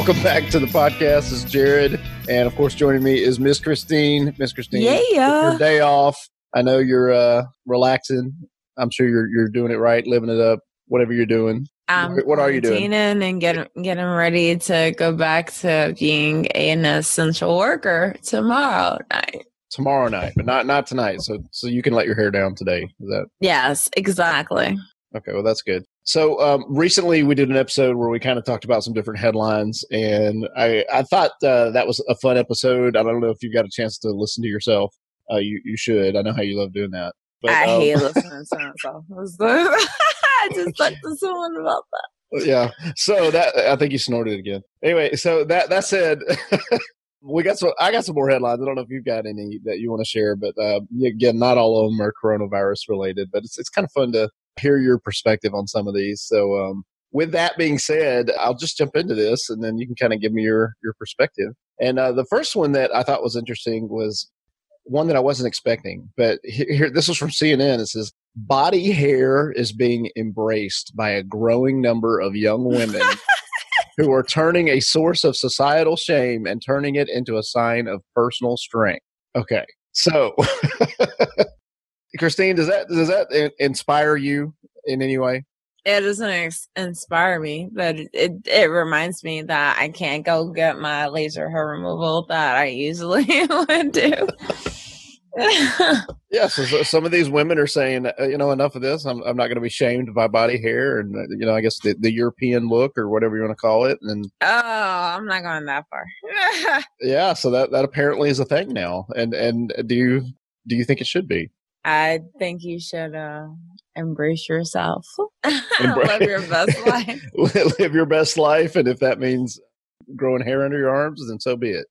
welcome back to the podcast. This is Jared, and of course, joining me is Miss Christine. Miss Christine, Yeah. your day off. I know you're uh, relaxing. I'm sure you're you're doing it right, living it up. Whatever you're doing. What are you doing? and getting getting ready to go back to being an essential worker tomorrow night. tomorrow night, but not not tonight. So so you can let your hair down today. Is that Yes, exactly. okay? Well, that's good. So um, recently we did an episode where we kind of talked about some different headlines, and I I thought uh, that was a fun episode. I don't know if you got a chance to listen to yourself. Uh, you you should. I know how you love doing that. But, I um, hate listening to myself. I just talked to someone about that. yeah. So that I think you snorted again. Anyway, so that that said, we got some. I got some more headlines. I don't know if you've got any that you want to share, but uh, again, not all of them are coronavirus related. But it's it's kind of fun to hear your perspective on some of these. So um, with that being said, I'll just jump into this, and then you can kind of give me your your perspective. And uh, the first one that I thought was interesting was one that I wasn't expecting. But he- here, this was from CNN. It says body hair is being embraced by a growing number of young women who are turning a source of societal shame and turning it into a sign of personal strength. Okay, so Christine, does that does that inspire you in any way? It doesn't inspire me, but it, it it reminds me that I can't go get my laser hair removal that I usually would do. Yeah, so, so some of these women are saying, uh, you know, enough of this. I'm I'm not going to be shamed by body hair, and uh, you know, I guess the, the European look or whatever you want to call it, and oh, I'm not going that far. yeah, so that that apparently is a thing now. And and do you do you think it should be? I think you should uh, embrace yourself. Live your best life. live your best life, and if that means growing hair under your arms, then so be it.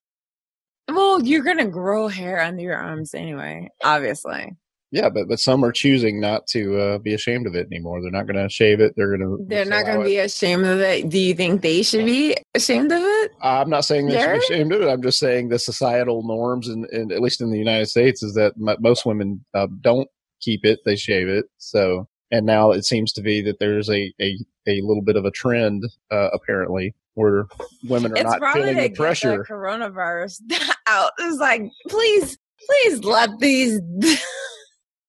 Well, you're gonna grow hair under your arms anyway, obviously. Yeah, but but some are choosing not to uh, be ashamed of it anymore. They're not going to shave it. They're going to. They're not gonna be ashamed of it. Do you think they should be ashamed of it? I'm not saying they should They're- be ashamed of it. I'm just saying the societal norms, and at least in the United States, is that m- most women uh, don't keep it; they shave it. So, and now it seems to be that there's a a, a little bit of a trend, uh, apparently, where women are It's not feeling to the pressure. the coronavirus out. is like, please, please let these,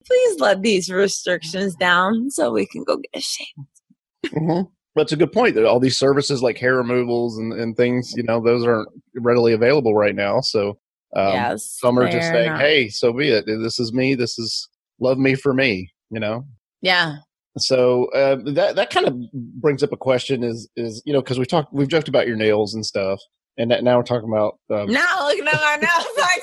please let these restrictions down so we can go get a shave. hmm That's a good point. That all these services like hair removals and, and things, you know, those aren't readily available right now. So um, yes, some are just saying, "Hey, so be it. This is me. This is love me for me." You know. yeah, So uh, that that kind of brings up a question: is is you know because we talked we've joked about your nails and stuff, and that now we're talking about um, now looking at my nails like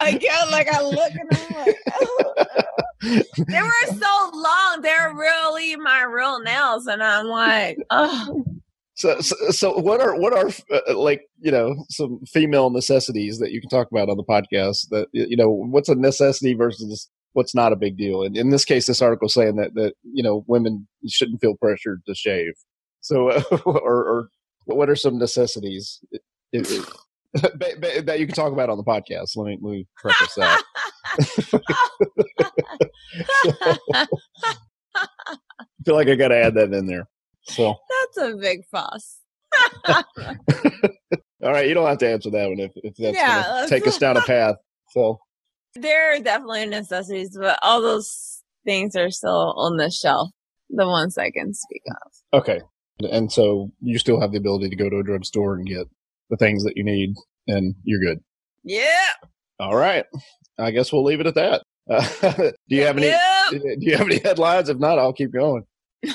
I again, like I look and I'm like, oh. they were so long. They're really my real nails, and I'm like, oh, So, so, so what are what are uh, like you know some female necessities that you can talk about on the podcast? That you know, what's a necessity versus what's not a big deal? And in this case, this article saying that that you know women shouldn't feel pressured to shave. So, uh, or, or what are some necessities it, it, ba- that you can talk about on the podcast? Let me let me preface that. I feel like I got to add that in there. So, that's a big fuss. all right, you don't have to answer that one if, if that's Yeah, going to take us down a path. So, There are definitely necessities, but all those things are still on the shelf. The ones I can speak of. okay. And so you still have the ability to go to a drugstore and get the things that you need, and you're good. Yeah. All right. I guess we'll leave it at that. Uh, do you have any? Yep. Do you have any headlines? If not, I'll keep going.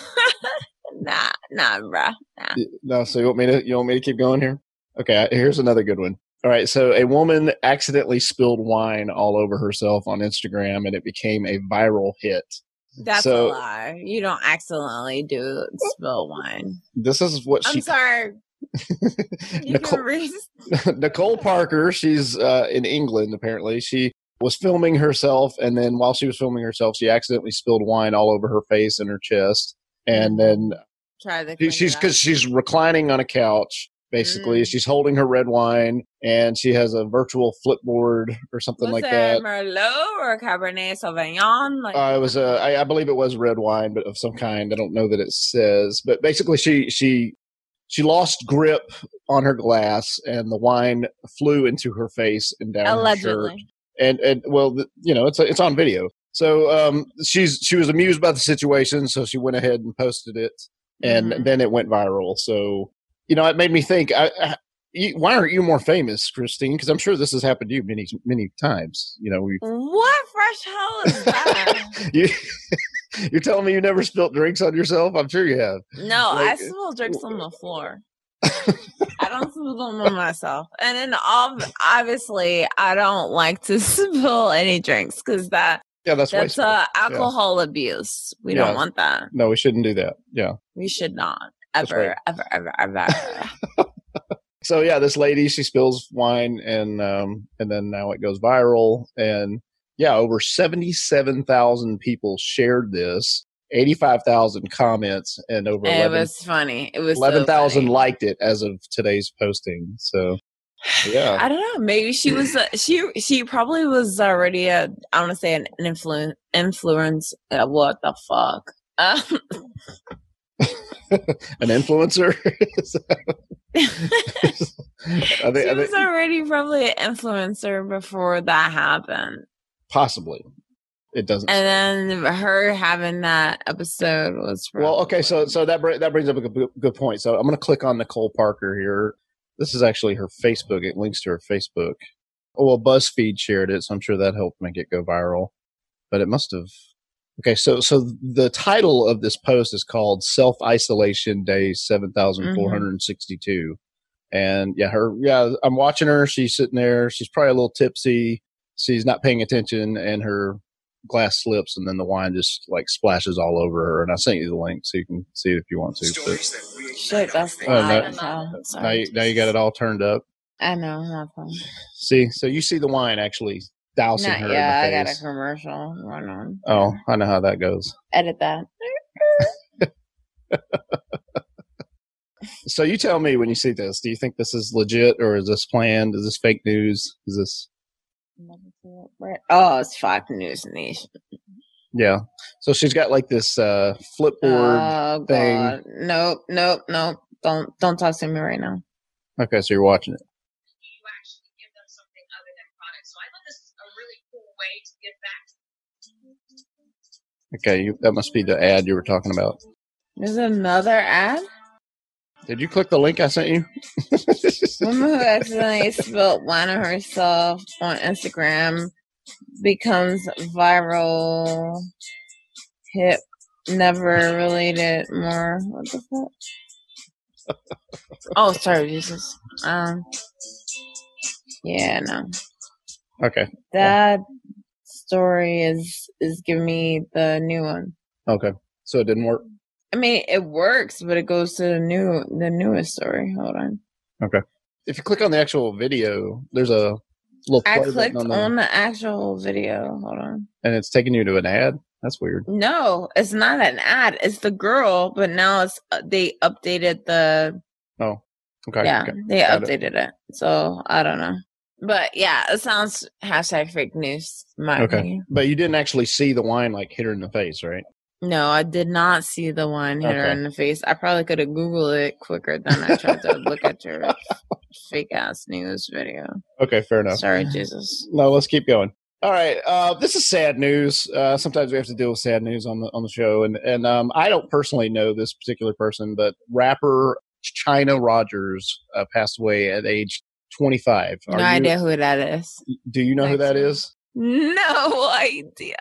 Nah, nah, bruh. Nah. No, so you want me to? You want me to keep going here? Okay. Here's another good one. All right. So a woman accidentally spilled wine all over herself on Instagram, and it became a viral hit. That's So- a lie. You don't accidentally do spill wine. This is what she. I'm sorry. Nicole. Nicole Parker, she's uh, in England apparently. She was filming herself, and then while she was filming herself, she accidentally spilled wine all over her face and her chest. And then Try the. she- she's because she's reclining on a couch. Basically, Mm. she's holding her red wine, and she has a virtual flipboard or something Was like it that. Merlot or Cabernet Sauvignon? Like, Uh, it was a, I, I believe it was red wine, but of some kind. I don't know that it says. But basically, she she she lost grip on her glass, and the wine flew into her face and down her shirt. And and well, you know, it's it's on video. So um, she's she was amused by the situation, so she went ahead and posted it, and Mhm. then it went viral. So you know, it made me think. I, I, you, why aren't you more famous, Christine? Because I'm sure this has happened to you many many times. You know, we What fresh hell is that? you you're telling me you never spilt drinks on yourself? I'm sure you have. no, I Like- spill drinks on the floor. I don't spill them on myself. And then obviously, I don't like to spill any drinks because that Yeah, that's, that's uh, alcohol abuse. We Yeah. don't want that. no, we shouldn't do that. Yeah. We should not ever, right. ever, ever, ever. So yeah, this lady she spills wine and um and then now it goes viral and yeah, over seventy seven thousand people shared this, eighty five thousand comments, and over it 11 was funny. It was so eleven thousand funny. liked it as of today's posting. So yeah, I don't know. Maybe she was. A, she she probably was already a. I want to say an influence. Influence. Uh, what the fuck? Um, an influencer. I she think, I think was already probably an influencer before that happened, possibly it doesn't. and then her having that episode was. Well, okay, so so that br- that brings up a good, good point. So I'm going to click on Nicole Parker here. This is actually her Facebook. It links to her Facebook. Oh, well, BuzzFeed shared it, so I'm sure that helped make it go viral. But it must have. Okay, so so the title of this post is called "Self Isolation Day mm-hmm. 7,462," and yeah, her yeah, I'm watching her. She's sitting there. She's probably a little tipsy. She's not paying attention, and her glass slips and then the wine just like splashes all over her. And I sent you the link so you can see it if you want to. But shit. That's Oh, loud no. now you, now you got it all turned up. I know. My. See, so you see the wine actually dousing Not, her yeah, I got a commercial run on. Oh, I know how that goes. edit that. So you tell me when you see this, do you think this is legit or is this planned? Is this fake news? Is this Oh, it's Fox News Nation. yeah? So she's got like this uh flipboard. Oh thing. god, nope, nope, nope. Don't don't talk to me right now. okay, so you're watching it. you actually give them something other than products. So I thought this is a really cool way to give back. Okay, you, that must be the ad you were talking about. There's another ad. Did you click the link I sent you? Woman who accidentally spilled wine on herself on Instagram becomes viral. Hip, never related more. What the fuck? oh, sorry, Jesus. Um, yeah, no. okay, That story is is giving me the new one. okay. So it didn't work. I mean, it works, but it goes to the new the newest story. Hold on. Okay. If you click on the actual video, there's a little I clicked on on the, the actual video. Hold on. and it's taking you to an ad. That's weird. No, it's not an ad. It's the girl, but now it's uh, they updated the Oh. Okay. yeah okay. they got it. updated it. So I don't know, but yeah, it sounds hashtag fake news. My Okay. opinion. But you didn't actually see the wine like hit her in the face, right? No, I did not see the one hit her in the face. I probably could have Googled it quicker than I tried to look at your fake ass news video. Okay, fair enough. Sorry, Jesus. No, let's keep going. All right, uh, this is sad news. Uh, sometimes we have to deal with sad news on the on the show, and and um, I don't personally know this particular person, but rapper Chynna Rogers uh, passed away at age 25. No you- idea who that is. Do you know who that is? No idea.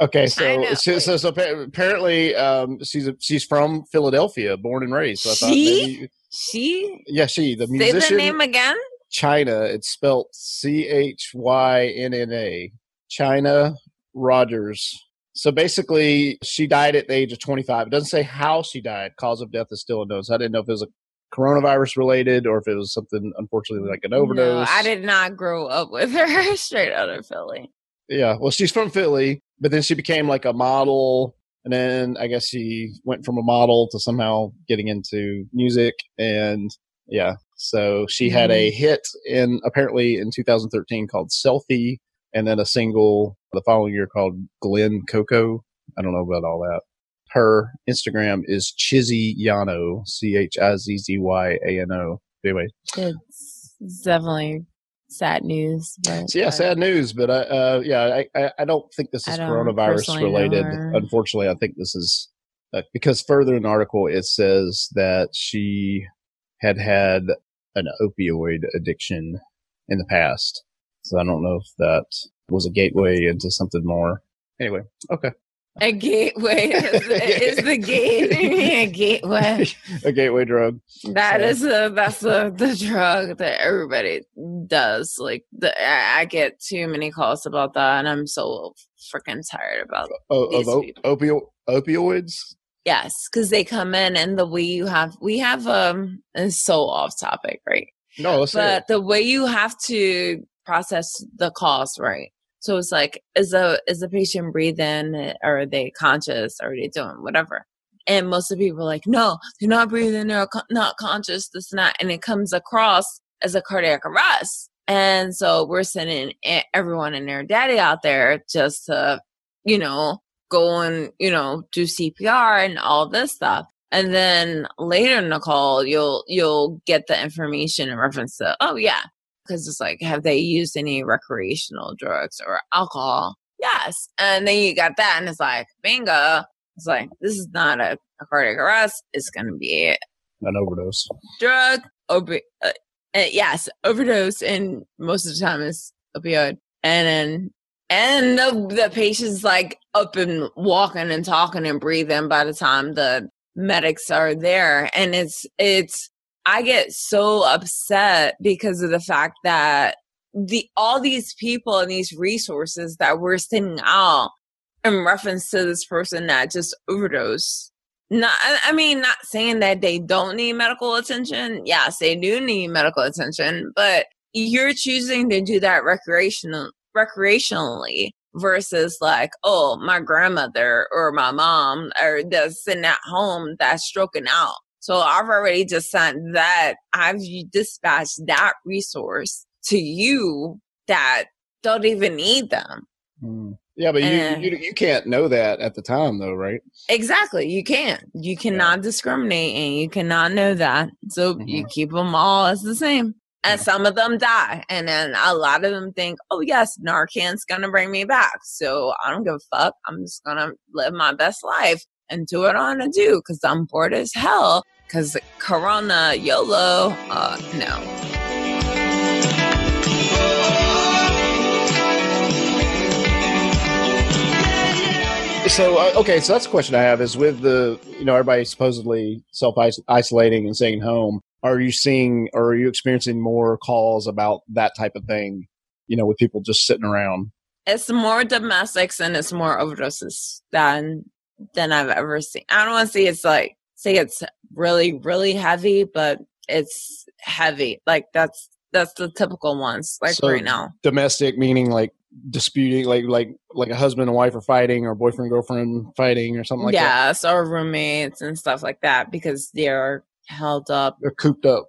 Okay, so Chynna, so, so, apparently um, she's a, she's from Philadelphia, born and raised. So I She? maybe, She yeah, she the say musician the name again. Chynna. It's spelled C H Y N N A. Chynna Rogers. So basically, she died at the age of 25. It doesn't say how she died. Cause of death is still unknown. So I didn't know if it was a coronavirus related or if it was something, unfortunately, like an overdose. No, I did not grow up with her. Straight out of Philly. Yeah. Well, she's from Philly, but then she became like a model. And then I guess she went from a model to somehow getting into music. And yeah, so she had a mm-hmm. hit in apparently in 2013 called Selfie, and then a single the following year called Glen Coco. I don't know about all that. Her Instagram is Chizzy Yano, C H I Z Z Y A N O. Anyway, It's definitely sad news. But, so yeah, but sad news, but I, uh, yeah, I, I, I don't think this is coronavirus related. Unfortunately, I think this is uh, because further in the article it says that she had had an opioid addiction in the past. So I don't know if that was a gateway into something more. Anyway, okay, A gateway is, is the gate a gateway. a gateway drug. That So- is the that's the the drug that everybody does. Like the I, I get too many calls about that, and I'm so freaking tired about. O- of These op- people. opio- opioids. Yes, because they come in and the way you have we have um it's so off topic, right? No, but the way you have to process the calls, right? So it's like, is the is the patient breathing? Are they conscious? Are they doing whatever? And most of the people are like, no, they're not breathing. They're not conscious. This and that, and it comes across as a cardiac arrest. And so we're sending everyone and their daddy out there just to, you know, go and you know do CPR and all this stuff. And then later call, you'll you'll get the information in reference to, oh yeah, because it's like, have they used any recreational drugs or alcohol? Yes. And then you got that, and it's like, bingo. It's like this is not a, a cardiac arrest. It's gonna be an overdose. drug, opi- uh, uh, yes, overdose, and most of the time it's opioid. And then, and the, the patient's like up and walking and talking and breathing by the time the medics are there. And it's, it's, I get so upset because of the fact that the, all these people and these resources that we're sending out in reference to this person that just overdosed not, I mean, not saying that they don't need medical attention. Yes, they do need medical attention, but you're choosing to do that recreational, recreationally versus like, oh, my grandmother or my mom or that's sitting at home that's stroking out. So I've already just sent that. I've dispatched that resource to you that don't even need them. Mm. Yeah, but you, you you can't know that at the time, though, right? Exactly. You can't. You cannot discriminate and you cannot know that. So you keep them all as the same. And Yeah. some of them die. And then a lot of them think, oh, yes, Narcan's going to bring me back. So I don't give a fuck. I'm just going to live my best life and do what I want to do because I'm bored as hell. Because Corona, YOLO, uh, no. So uh, okay, so that's a question I have: is with the you know everybody supposedly self isolating and staying home. Are you seeing or are you experiencing more calls about that type of thing? You know, with people just sitting around. It's more domestics and it's more overdoses than than I've ever seen. I don't want to say it's like say it's really really heavy, but it's heavy. Like that's that's the typical ones. Like So- right now. Domestic meaning like disputing, like like like a husband and wife are fighting, or boyfriend girlfriend fighting, or something like that. yes, or roommates and stuff like that because they're held up. They're cooped up.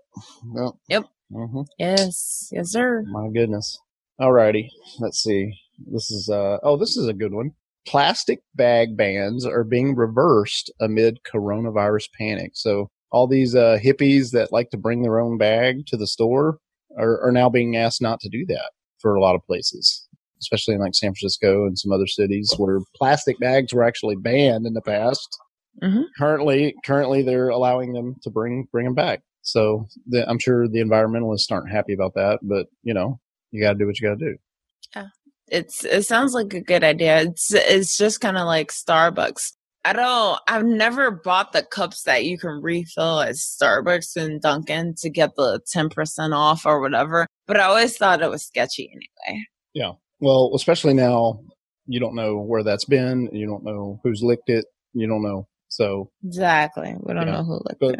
Yep. Yep. hmm Yes, yes, sir. My goodness. Alrighty. Let's see. This is uh oh, this is a good one. Plastic bag bans are being reversed amid coronavirus panic. So all these uh hippies that like to bring their own bag to the store are, are now being asked not to do that for a lot of places. Especially in like San Francisco and some other cities where plastic bags were actually banned in the past. Mhm. Currently, currently they're allowing them to bring bring them back. So the, I'm sure the environmentalists aren't happy about that, but you know, you got to do what you got to do. It's it sounds like a good idea. It's it's just kind of like Starbucks. I don't. I've never bought the cups that you can refill at Starbucks and Dunkin' to get the ten percent off or whatever. But I always thought it was sketchy anyway. Yeah. Well, especially now, you don't know where that's been. You don't know who's licked it. You don't know. So, Exactly. We don't Yeah. know who licked but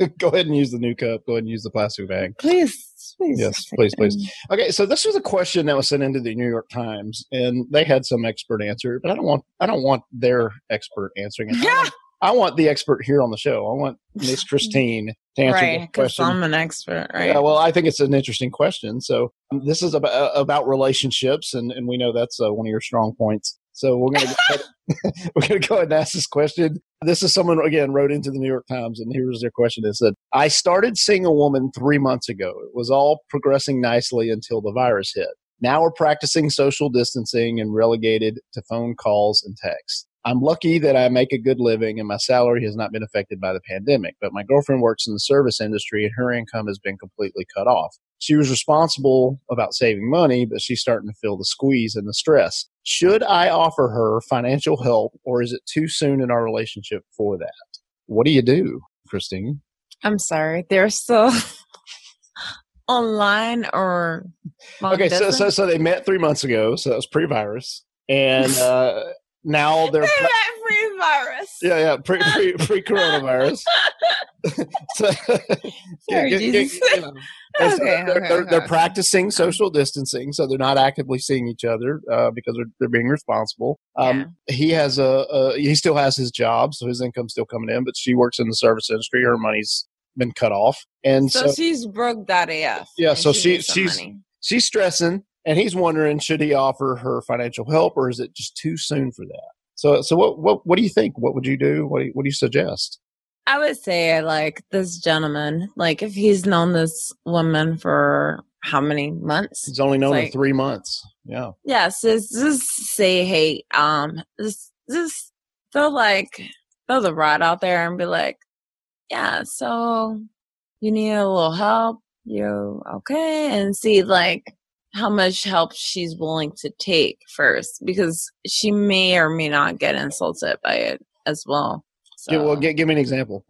it. go ahead and use the new cup. Go ahead and use the plastic bag. Please, please. Yes, please, please. Okay, so this was a question that was sent into the New York Times, and they had some expert answer, but I don't want I don't want their expert answering it. I Yeah. want- I want the expert here on the show. I want Miss Christine to answer Right, the because question. I'm an expert, right? Yeah, well, I think it's an interesting question. So um, this is about about relationships, and and we know that's uh, one of your strong points. So we're gonna go, we're gonna go ahead and ask this question. This is someone again wrote into the New York Times, and here's their question: It said, "I started seeing a woman three months ago. It was all progressing nicely until the virus hit. Now we're practicing social distancing and relegated to phone calls and texts. I'm lucky that I make a good living and my salary has not been affected by the pandemic, but my girlfriend works in the service industry and her income has been completely cut off. She was responsible about saving money, but she's starting to feel the squeeze and the stress. Should I offer her financial help or is it too soon in our relationship for that? What do you do, Christine? I'm sorry. They're still online or Okay, so, so so they met three months ago, so that was pre-virus, and uh, now they're that free virus. yeah yeah pre pre pre coronavirus. so, Sorry, get- get- you know, and so they're, okay, they're, okay, they're practicing social distancing, so they're not actively seeing each other uh, because they're, they're being responsible. Um, He has a, a he still has his job, so his income's still coming in, but she works in the service industry. Her money's been cut off, and So, so she's broke that AF. Yeah, so she- she's- money. she's stressing and he's wondering should he offer her financial help or is it just too soon for that? So so what what, what do you think? What would you do? What do you, what do you suggest? I would say like this gentleman, like if he's known this woman for how many months? he's only known her Like- three months. Yeah. Yes, just, just say, hey, um, just just throw like throw the rod out there and be like, yeah, so you need a little help, you okay, and see like how much help she's willing to take first, because she may or may not get insulted by it as well. So, Give- well give, give me an example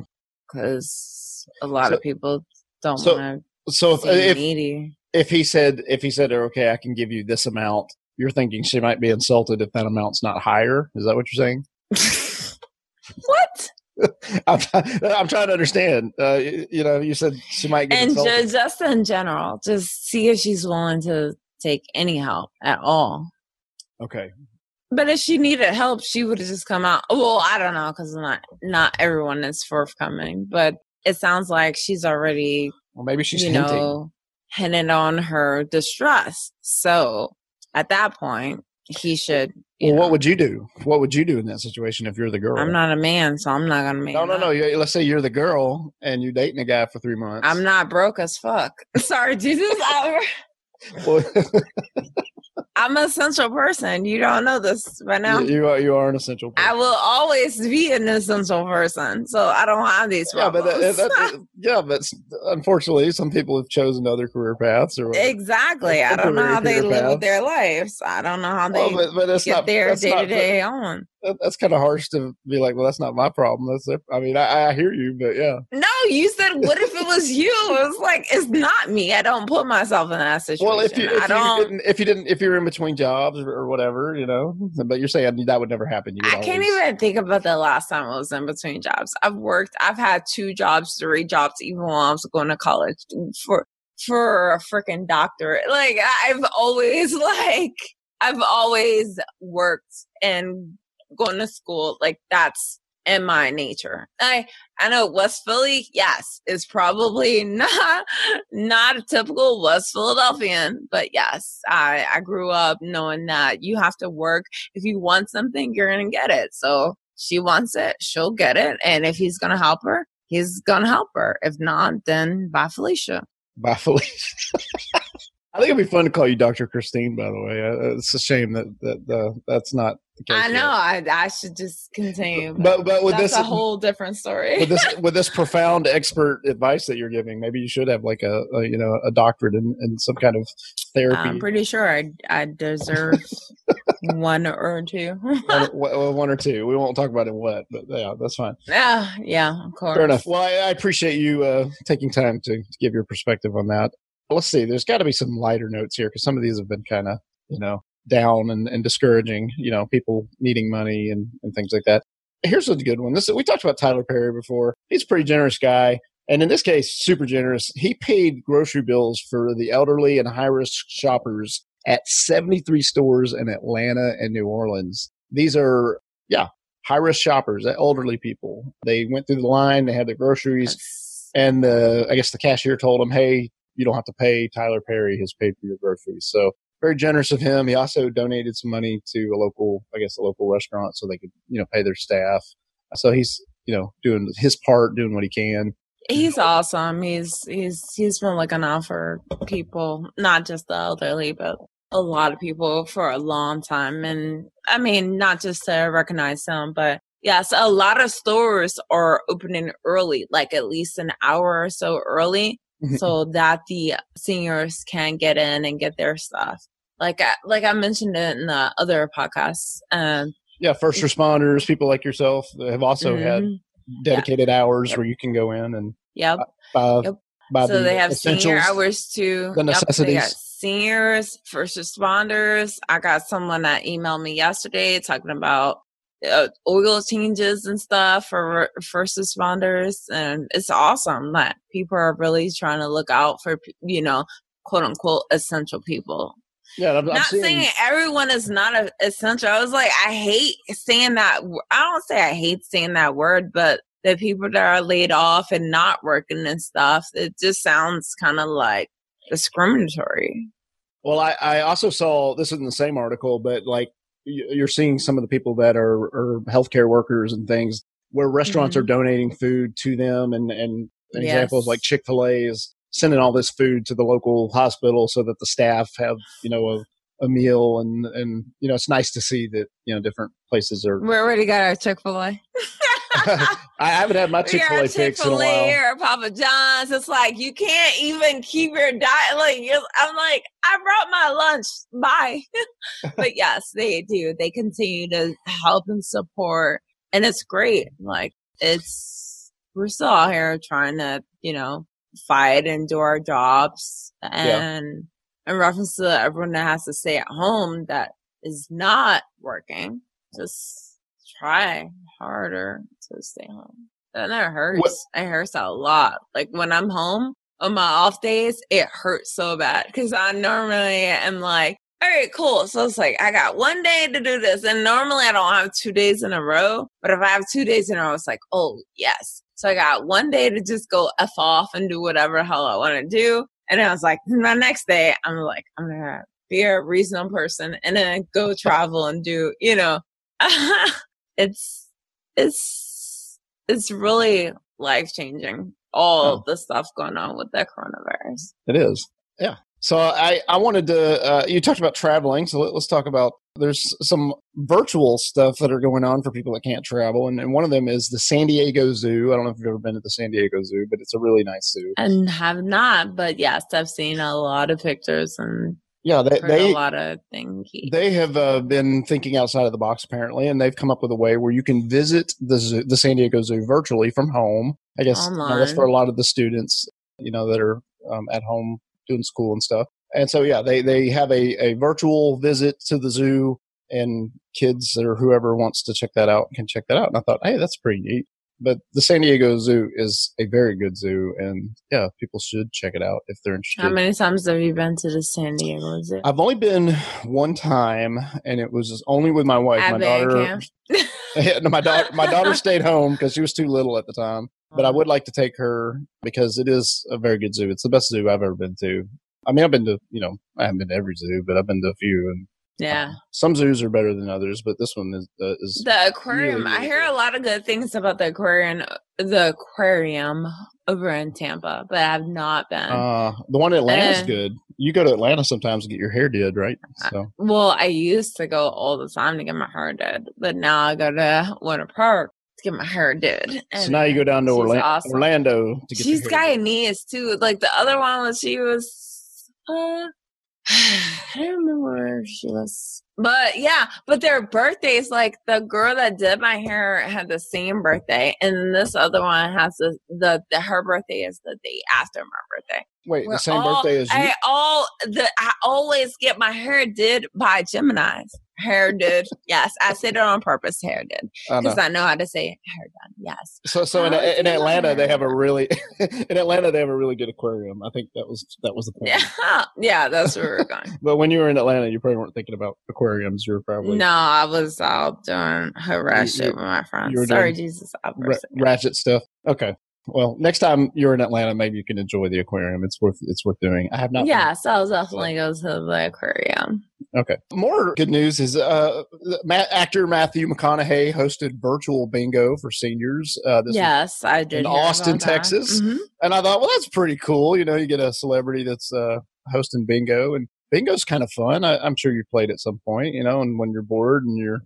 because a lot So- of people don't so want so to if, seem if needy. if he said if he said okay i can give you this amount you're thinking she might be insulted if that amount's not higher is that what you're saying what? i'm, I'm trying to understand uh, you, you know you said she might get and insulted just in general, just see if she's willing to take any help at all. okay But if she needed help, she would have just come out. Well, I don't know because not not everyone is forthcoming, but it sounds like she's already, well maybe she's you hinting know, hinted on her distress. So at that point, he should. Well, know, what would you do? What would you do in that situation if you're the girl? I'm not a man, so I'm not gonna make. No, no, no. Let's say you're the girl and you're dating a guy for three months. I'm not broke as fuck. Sorry, Jesus. Well, I'm an essential person. You don't know this right now. you, you are you are an essential. Person. I will always be an essential person, so I don't have these problems. Yeah, but that, that, yeah, but unfortunately, some people have chosen other career paths or whatever. exactly. I don't know how they Career live their lives. I don't know how they Well, but, but get not their day to day on. that- That's kind of harsh to be like, well, that's not my problem. That's their, I mean, I, I hear you, but yeah, No, you said, "What if it was you?" It was like it's not me. I don't put myself in that situation. well, if you if I you don't. didn't if you didn't if you're in between jobs or, or whatever, you know, but you're saying that would never happen. You I can't even think about the last time I was in between jobs. I've worked. I've had two jobs, three jobs, even while I was going to college for for a freaking doctorate. Like I've always like I've always worked and going to school. Like that's in my nature. I I know West Philly, yes, is probably not not a typical West Philadelphian, but yes, I I grew up knowing that you have to work if you want something, you're gonna get it. So she wants it, she'll get it. And if he's gonna help her, he's gonna help her. If not, then bye Felicia. bye Felicia. I think it'd be fun to call you Dr. Christine. By the way, Uh, it's a shame that that uh, that's not the case. I yet. know, I I should just continue. But but with that's this a whole different story. with this with this profound expert advice that you're giving, maybe you should have like a, a you know a doctorate in, in some kind of therapy. I'm pretty sure I I deserve one or two. one, one or two. We won't talk about it what, but yeah, that's fine. yeah, yeah, of course. Fair enough. Well, I, I appreciate you uh, taking time to, to give your perspective on that. Let's see. There's got to be some lighter notes here because some of these have been kind of, you know, down and, and discouraging. You know, people needing money and, and things like that. Here's a good one. This we talked about Tyler Perry before. He's a pretty generous guy, and in this case, super generous. He paid grocery bills for the elderly and high risk shoppers at 73 stores in Atlanta and New Orleans. These are, yeah, high risk shoppers, elderly people. They went through the line, they had their groceries, and the I guess the cashier told him, "Hey, you don't have to pay. Tyler Perry has paid for your groceries." So very generous of him. He also donated some money to a local, I guess, a local restaurant so they could, you know, pay their staff. So he's, you know, doing his part, doing what he can. He's awesome. He's he's he's been looking out for people, not just the elderly, but a lot of people for a long time. And I mean, not just to recognize him, but yes, a lot of stores are opening early, like at least an hour or so early. So that the seniors can get in and get their stuff. Like I, like I mentioned it in the other podcasts. Um, Yeah, first responders, people like yourself have also had mhm. dedicated hours Yep. where you can go in and Yep. buy, Yep. so the they have senior hours too. the Yep, necessities. seniors, first responders. I got someone that emailed me yesterday talking about uh, oil changes and stuff for first responders, and it's awesome that people are really trying to look out for you know quote unquote essential people. Yeah, I'm, I'm not seeing, saying everyone is not a, essential. I was like, I hate saying that. I don't say I hate saying that word, but the people that are laid off and not working and stuff, it just sounds kind of like discriminatory. Well, I, I also saw this is in the same article, but like you're seeing some of the people that are, are healthcare workers and things where restaurants Mhm. are donating food to them, and and examples Yes. like Chick Fil A is sending all this food to the local hospital so that the staff have you know a, a meal, and and you know it's nice to see that you know different places are. We already got our Chick Fil A. I haven't had my Chick Fil A picks in a while. Or Papa John's. It's like you can't even keep your diet. Like I'm like, I brought my lunch. Bye. but yes, they do. They continue to help and support, and it's great. Like it's we're still out here trying to, you know, fight and do our jobs. And in reference to everyone that has to stay at home that is not working, just try harder to stay home. And it hurts. What- It hurts a lot. Like when I'm home on my off days, it hurts so bad because I normally am like, all right, cool. So it's like I got one day to do this, and normally I don't have two days in a row. But if I have two days in a row, it's like, oh yes. So I got one day to just go f off and do whatever the hell I want to do, and I was like, my next day, I'm like, I'm gonna be a reasonable person and then go travel and do, you know, it's it's it's really life changing. All Oh. the stuff going on with the coronavirus. It is. Yeah. So I, I wanted to, uh, you talked about traveling. So let, us talk about, there's some virtual stuff that are going on for people that can't travel. And, and one of them is the San Diego Zoo. I don't know if you've ever been to the San Diego Zoo, but it's a really nice zoo. And have not, but yes, I've seen a lot of pictures and Yeah. They, they, a lot of things. they have uh, been thinking outside of the box apparently, and they've come up with a way where you can visit the zoo, the San Diego Zoo virtually from home. I guess know, that's for a lot of the students, you know, that are um, at home doing school and stuff. And so, yeah, they, they have a, a virtual visit to the zoo, and kids or whoever wants to check that out can check that out. And I thought, hey, that's pretty neat. But the San Diego Zoo is a very good zoo, and yeah, people should check it out if they're interested. How many times have you been to the San Diego Zoo? I've only been one time, and it was only with my wife. My daughter? Yeah, no, my daughter, my daughter stayed home because she was too little at the time. But I would like to take her because it is a very good zoo. It's the best zoo I've ever been to. I mean, I've been to, you know, I haven't been to every zoo, but I've been to a few, and Yeah. some zoos are better than others. But this one is uh, is The aquarium. really, I hear really a lot of good things about the aquarium the aquarium over in Tampa, but I've not been. uh, the one in Atlanta's Uh, good. You go to Atlanta sometimes to get your hair did, right? Uh, So well, I used to go all the time to get my hair did, but now I go to Winter Park to get my hair did. so now you go down to Orla- awesome. Orlando to get. She's your hair did. Guyanese too. Like the other one was she was uh I don't remember where she was. But yeah, but their birthdays, like the girl that did my hair had the same birthday, and this other one has the the, the her birthday is the day after my birthday. Wait, We're the same all- birthday as you? I all the I always get my hair did by Gemini's. Hair did. yes, I said it on purpose. Hair did because I know how to say hair done. Yes. So, so in, Oh, in. Atlanta, they have a really in Atlanta they have a really good aquarium. I think that was that was the point. Yeah, yeah, that's where we're going. But when you were in Atlanta, you probably weren't thinking about aquariums. You were probably No, I was all doing harass You- shit with my friends. Sorry, Jesus. I ra- ratchet stuff. Okay. Well, next time you're in Atlanta, maybe you can enjoy the aquarium. It's worth it's worth doing. I have not. been. Yes, I'll definitely go to the aquarium. Okay. More good news is uh, Ma- actor Matthew McConaughey hosted virtual bingo for seniors. Uh, this was- yes, I did. in Austin, that. Texas. Mhm. and I thought, well, that's pretty cool. You know, you get a celebrity that's uh, hosting bingo, and bingo's kind of fun. I, I'm sure you played at some point. You know, and when you're bored and you're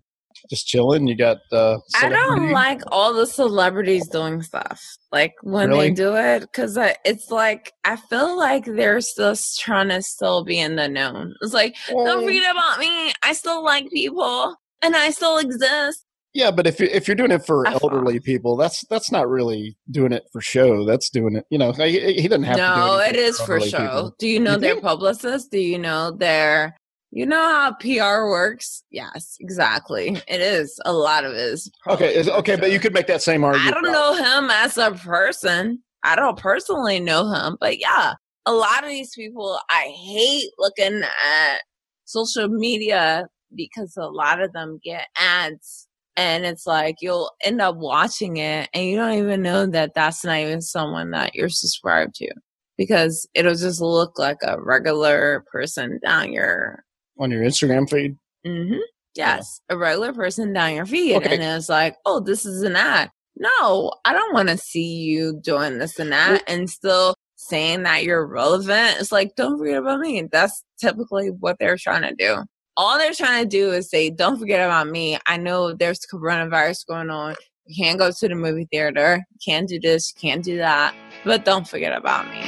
just chilling, you got. Uh, I don't like all the celebrities doing stuff like when Really? they do it because it's like I feel like they're just trying to still be in the known. It's like don't forget about me. I still like people and I still exist. Yeah, but if you if you're doing it for I thought- elderly people, that's that's not really doing it for show. That's doing it. You know, he, he doesn't have to. No, do it for show. people. Do you know You their publicists? Do you know their you know how PR works? Yes, exactly. It is. A lot of it is Okay, is, okay, but you could make that same argument. I don't know him as a person. I don't personally know him, but yeah, a lot of these people, I hate looking at social media because a lot of them get ads and it's like you'll end up watching it and you don't even know that that's not even someone that you're subscribed to because it'll just look like a regular person down your on your Instagram feed. hmm Yes, a regular person down your feed, Okay. and it's like, oh, this is an ad. No, I don't want to see you doing this and that, and still saying that you're relevant. It's like, don't forget about me. That's typically what they're trying to do. All they're trying to do is say, don't forget about me. I know there's coronavirus going on. You can't go to the movie theater. You can't do this. You can't do that. But don't forget about me.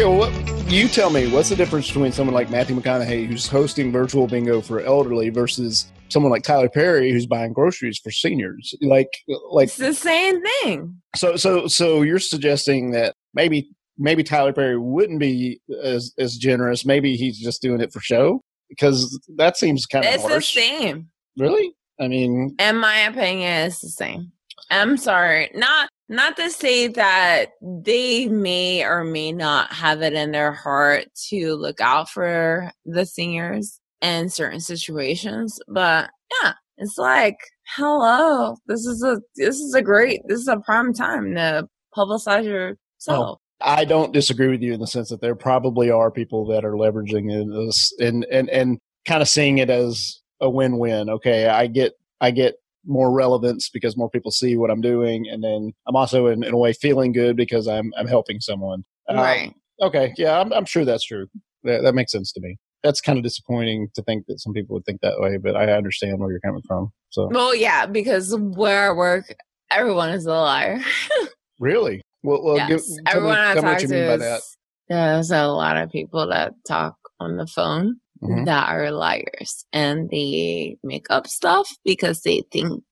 Okay, well, what, you tell me what's the difference between someone like Matthew McConaughey, who's hosting virtual bingo for elderly, versus someone like Tyler Perry, who's buying groceries for seniors? Like, like It's the same thing. so, so, so you're suggesting that maybe, maybe Tyler Perry wouldn't be as as generous. Maybe he's just doing it for show because that seems kind of It's the same. Really? I mean, in my opinion it's the same i'm sorry not not to say that they may or may not have it in their heart to look out for the singers in certain situations but yeah it's like hello this is a this is a great this is a prime time to publicize yourself I don't disagree with you in the sense that there probably are people that are leveraging this and and and kind of seeing it as a win-win. Okay, I get I get more relevance because more people see what I'm doing, and then I'm also in, in a way feeling good because I'm I'm helping someone. Um, right Okay. Yeah, I'm I'm sure that's true. That, that makes sense to me. That's kind of disappointing to think that some people would think that way, but I understand where you're coming from. So well yeah because where i work everyone is a liar really, well, well yes. give, tell me, everyone I talk to mean is, that. there's a lot of people that talk on the phone Mhm. that are liars and they make up stuff because they think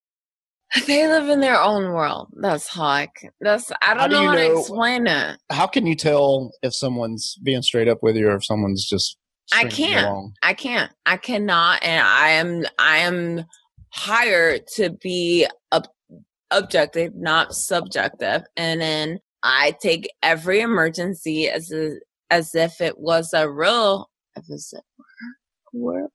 they live in their own world. That's how I can, that's, I don't do know how to explain it. how can you tell if someone's being straight up with you or if someone's just I can't. I can't, I cannot. And I am, I am hired to be ob- objective, not subjective. And then I take every emergency as a, as if it was a real, if it's a word,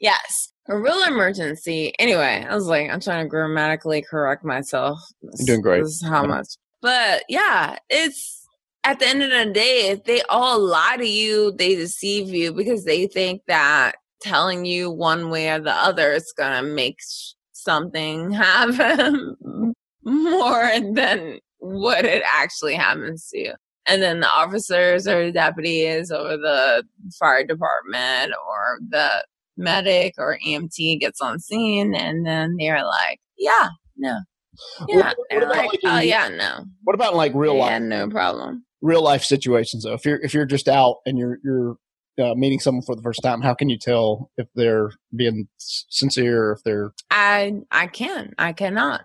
yes, a real emergency. Anyway, I was like, I'm trying to grammatically correct myself. You're doing great. This is how Yeah. much. But yeah, it's at the end of the day, if they all lie to you, they deceive you because they think that telling you one way or the other is gonna make sh- something happen more than what it actually happens to you. And then the officers or the deputies or the fire department or the medic or EMT gets on scene and then they're like, yeah, no. Yeah. What- what like, like, oh yeah, no. What about like real yeah, life no problem. real life situations though? If you're if you're just out and you're you're uh, meeting someone for the first time, how can you tell if they're being sincere or if they're I I can. I cannot.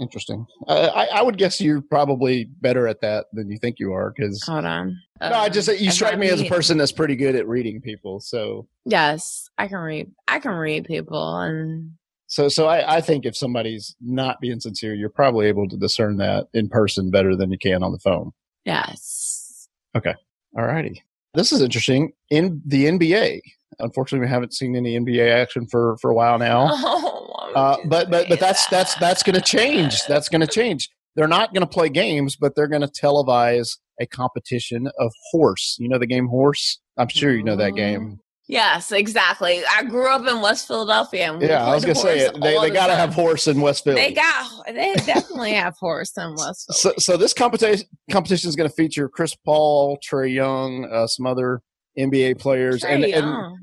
Interesting? Uh, I I would guess you're probably better at that than you think you are because. Hold on. no, I just Um, you strike me as a person that's pretty good at reading people. So Yes, I can read. I can read people, and so so I, I think if somebody's not being sincere, you're probably able to discern that in person better than you can on the phone. yes, Okay. All righty. This is interesting. In the NBA, Unfortunately, we haven't seen any NBA action for for a while now. Oh, Uh, but but but that's that's that's going to change. That's going to change. They're not going to play games, but they're going to televise a competition of horse. You know the game horse. I'm sure you know that game. Yes, exactly. I grew up in West Philadelphia. And we Yeah, I was going to say it. They they the got to have horse in West Philly. They got. They definitely have horse in West so, Philly. so this competition competition is going to feature Chris Paul, Trae Young, uh, some other NBA players, and, and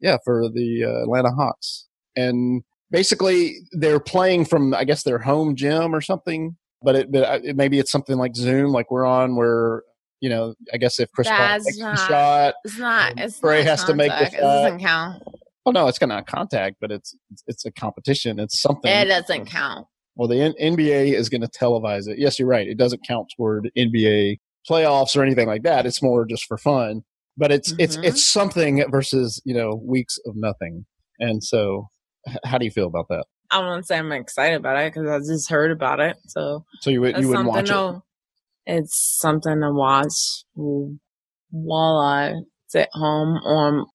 yeah, for the uh, Atlanta Hawks. And basically, they're playing from I guess their home gym or something. But it, but uh, it maybe it's something like Zoom, like we're on, where you know, I guess if Chris Paul takes the shot, It's not. Um, It's not has to make the contact. It shot. doesn't count. oh no, it's going to contact, but it's it's, it's a competition. It's something. It doesn't count. Well, the N- NBA is going to televise it. Yes, you're right. It doesn't count toward NBA playoffs or anything like that. It's more just for fun. But it's it's Mhm. it's something versus you know weeks of nothing. And so, how do you feel about that? I wouldn't say I'm excited about it because I just heard about it. So So you you wouldn't watch it? It's something to watch while I sit home on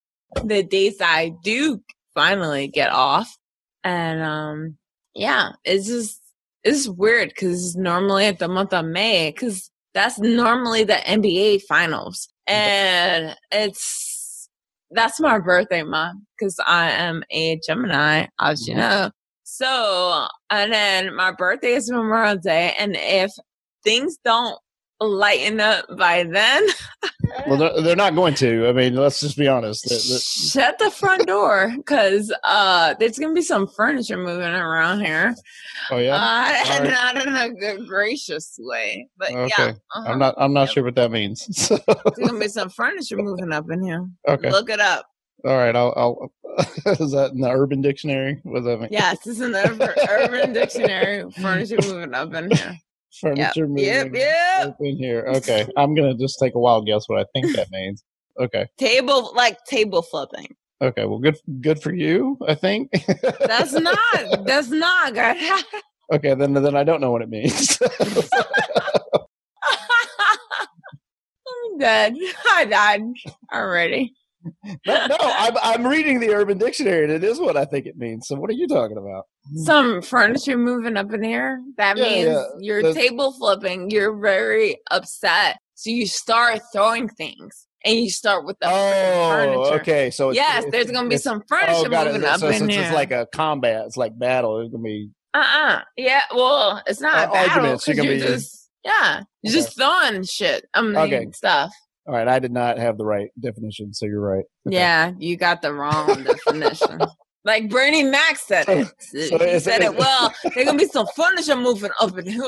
the days I do finally get off. And um, yeah, it's just it's weird because normally at the month of May, because that's normally the NBA finals, and it's that's my birthday month because I am a Gemini, as you Mhm. know. So, and then my birthday is Memorial Day, and if things don't lighten up by then, Well, they're, they're not going to. I mean, let's just be honest. The- the- shut the front door because uh, there's gonna be some furniture moving around here. oh yeah. Uh, right. not in a good, gracious way, but yeah, uh-huh. I'm not. I'm not Yep. sure what that means. So, There's gonna be some furniture moving up in here. okay. Look it up. All right. I'll. I'll is that in the Urban Dictionary? What does that mean? Yes, it's in the Urban Dictionary. Furniture moving up in here. Furniture moving Yep, yep. in here. Okay. I'm gonna just take a wild guess what I think that means. Okay. Table like table flipping. Okay. Well, good. Good for you. I think. That's not. That's not good. okay. Then. Then I don't know what it means. I'm dead. I died already. No, no, I'm, I'm reading the Urban Dictionary, and it is what I think it means. So, what are you talking about? Some furniture moving up in here. That Yeah, means yeah. you're That's- table flipping. You're very upset. So you start throwing things, and you start with the Oh, furniture. okay. So it's, Yes, it's- there's gonna be some Oh, furniture got moving it. up So, in since here. it's like a combat, it's like battle. It's gonna be uh-uh. Yeah. Well, it's not Uh, a battle arguments, you're gonna you're be- just yeah, you're Okay. just throwing shit. I mean, Okay. stuff. All right. I did not have the right definition, so you're right. Okay. Yeah, you got the wrong definition. Like Bernie Mac said it. so he said it it's- well. There's gonna be some furniture moving up in here.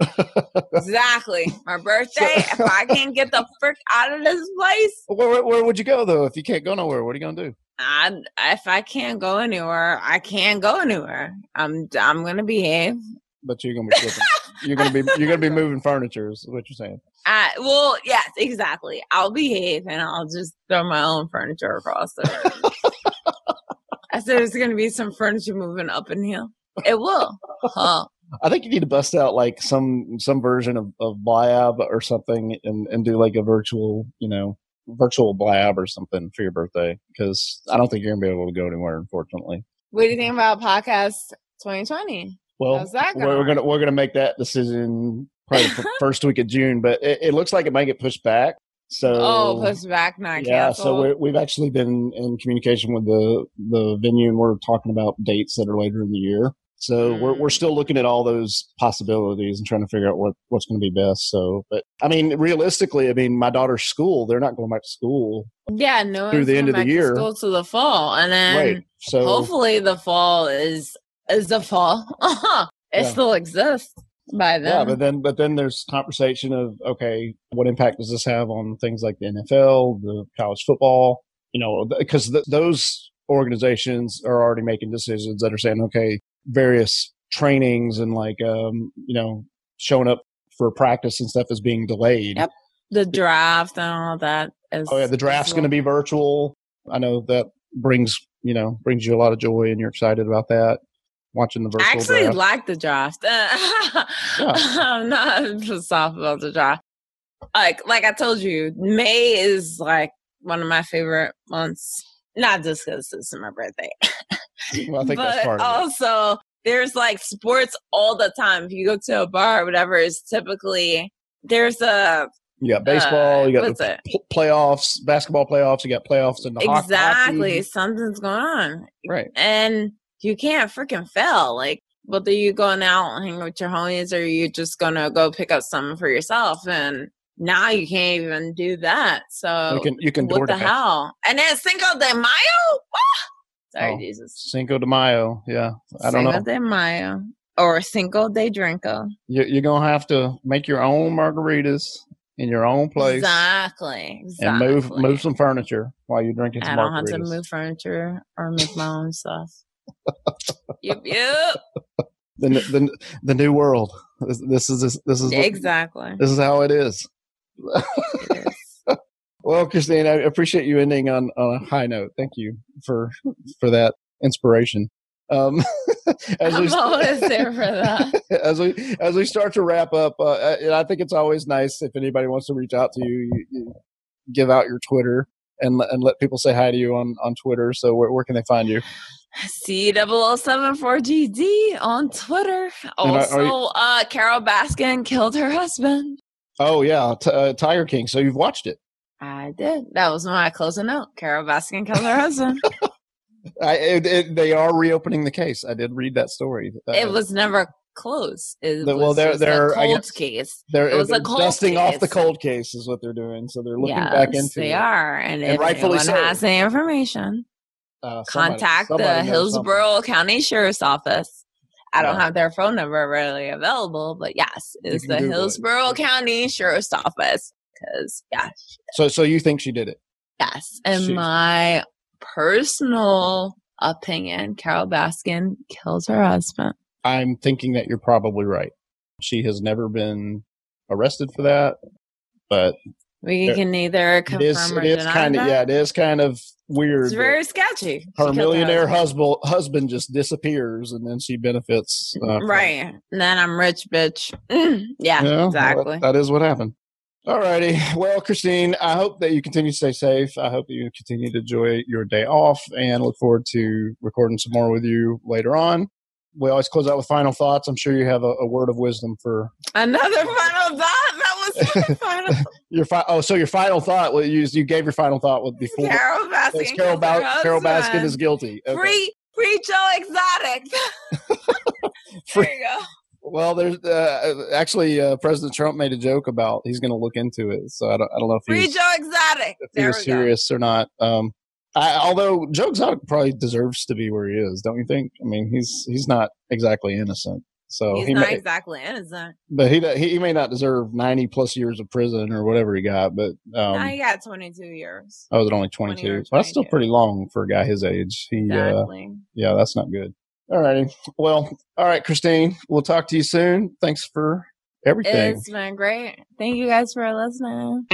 exactly. My birthday. if I can't get the frick out of this place, Where, where, where would you go though if you can't go nowhere? What are you gonna do? I, if I can't go anywhere, I can't go anywhere. I'm I'm gonna behave. But you're gonna be flipping. you're gonna be you're gonna be moving furniture. Is what you're saying? I, well, yes, exactly. I'll behave and I'll just throw my own furniture across the room. I said there's gonna be some furniture moving up in here. It will. Huh. I think you need to bust out like some some version of, of Blab or something and, and do like a virtual, you know, virtual Blab or something for your birthday because I don't think you're gonna be able to go anywhere, unfortunately. What do you think about podcast 2020? Well, we're, gonna we're gonna make that decision probably the first week of June, but it, it looks like it might get pushed back. So oh, push back, not yeah, cancel. so we're, we've actually been in communication with the the venue, and we're talking about dates that are later in the year. So we're we're Mm. still looking at all those possibilities and trying to figure out what what's going to be best. So, but I mean, realistically, I mean, my daughter's school, they're not going back to school, yeah, no through the end of the back to year. School to the fall, and then right? So hopefully the fall is is the fall. it Yeah. still exists by then. Yeah, but then but then there's conversation of okay, what impact does this have on things like the NFL, the college football? You know, because th- those organizations are already making decisions that are saying okay, various trainings and like um, you know showing up for practice and stuff is being delayed. Yep. the draft and all that. Is, Oh yeah, the draft's going to be virtual. I know that brings you know brings you a lot of joy, and you're excited about that. Watching the virtual I actually draft. like the draft. I'm not off about the draft. Like like I told you, May is like one of my favorite months not just because it's my birthday, Well, I think but that's part of it. also there's like sports all the time. If you go to a bar or whatever, it's typically there's a You got baseball. uh, you got the playoffs, basketball playoffs. You got playoffs in the exactly hockey. something's going on, Right. and you can't freaking fail. Like whether you going out and hang with your homies or you just gonna go pick up something for yourself, and now you can't even do that. So You can you can what the DoorDash. hell? And then Cinco de Mayo. Ah! Sorry, Oh. Jesus. Cinco de Mayo. Yeah, I don't know. De Mayo or Cinco de Drinko. You, you're gonna have to make your own margaritas in your own place Exactly. exactly. and move move some furniture while you're drinking I don't have to move furniture or make my own stuff. Yep, yep. The, the the new world. This, this is this is Exactly. this is how it is. It is. Well, Christine, I appreciate you ending on, on a high note. Thank you for for that inspiration. Um, as I'm always there for that. as we as we start to wrap up, uh, and I think it's always nice if anybody wants to reach out to you, you, you give out your Twitter and let- and let people say hi to you on on Twitter. So where, where can they find you? C0074GD on Twitter. Also, you- uh, Carole Baskin killed her husband. Oh yeah, t- uh, Tiger King. So you've watched it. I did. That was my closing note. Carole Baskin killed her husband. I, it, it, they are reopening the case. I did read that story. Uh, it was never closed. It The- was well, they're- they're, a I cold guess- case. they're, it was a they're cold dusting off the cold case is what they're doing. So they're looking yes, back into they it. are. And, And if rightfully anyone so. has the information, Uh, somebody- contact somebody the knows something. Hillsborough County Sheriff's Office. I don't Yeah. have their phone number readily available, but yes, it's the Google it. Hillsborough County Sheriff's Office. Because, yeah, So so you think she did it? yes. In Shoot. my personal opinion, Carole Baskin kills her husband. I'm thinking that you're probably right. She has never been arrested for that, but We There- can neither confirm is or it is kind of yeah, it is kind of weird. It's very sketchy. Her millionaire husband. husband just disappears, and then she benefits. Uh, from- Right. And then I'm rich, bitch. Mm, yeah, Yeah, well, exactly. that is what happened. All righty. Well, Christine, I hope that you continue to stay safe. I hope that you continue to enjoy your day off and look forward to recording some more with you later on. We always close out with final thoughts. I'm sure you have a, a word of wisdom for Another final thought. That was my final. your fi- oh, so your final thought. was you you gave your final thought with before. Carole Baskin. Carol, ba- Carole Baskin is guilty. Okay. Free, free Joe Exotic. Free- there you go. Well, there's uh, actually uh, President Trump made a joke about he's going to look into it. So I don't, I don't know if Free he's Joe Exotic. if he was go. serious or not. Um, I, although Joe Exotic probably deserves to be where he is, don't you think? I mean, he's he's not exactly innocent. So He's he not may, exactly innocent. but he he may not deserve ninety plus years of prison or whatever he got. But um, no, he got 22 years. I was it only 22? 20. Well, that's still pretty long for a guy his age. He uh, Exactly. yeah, that's not good. All righty. Well, all right, Christine. We'll talk to you soon. Thanks for everything. It's been great. Thank you guys for listening.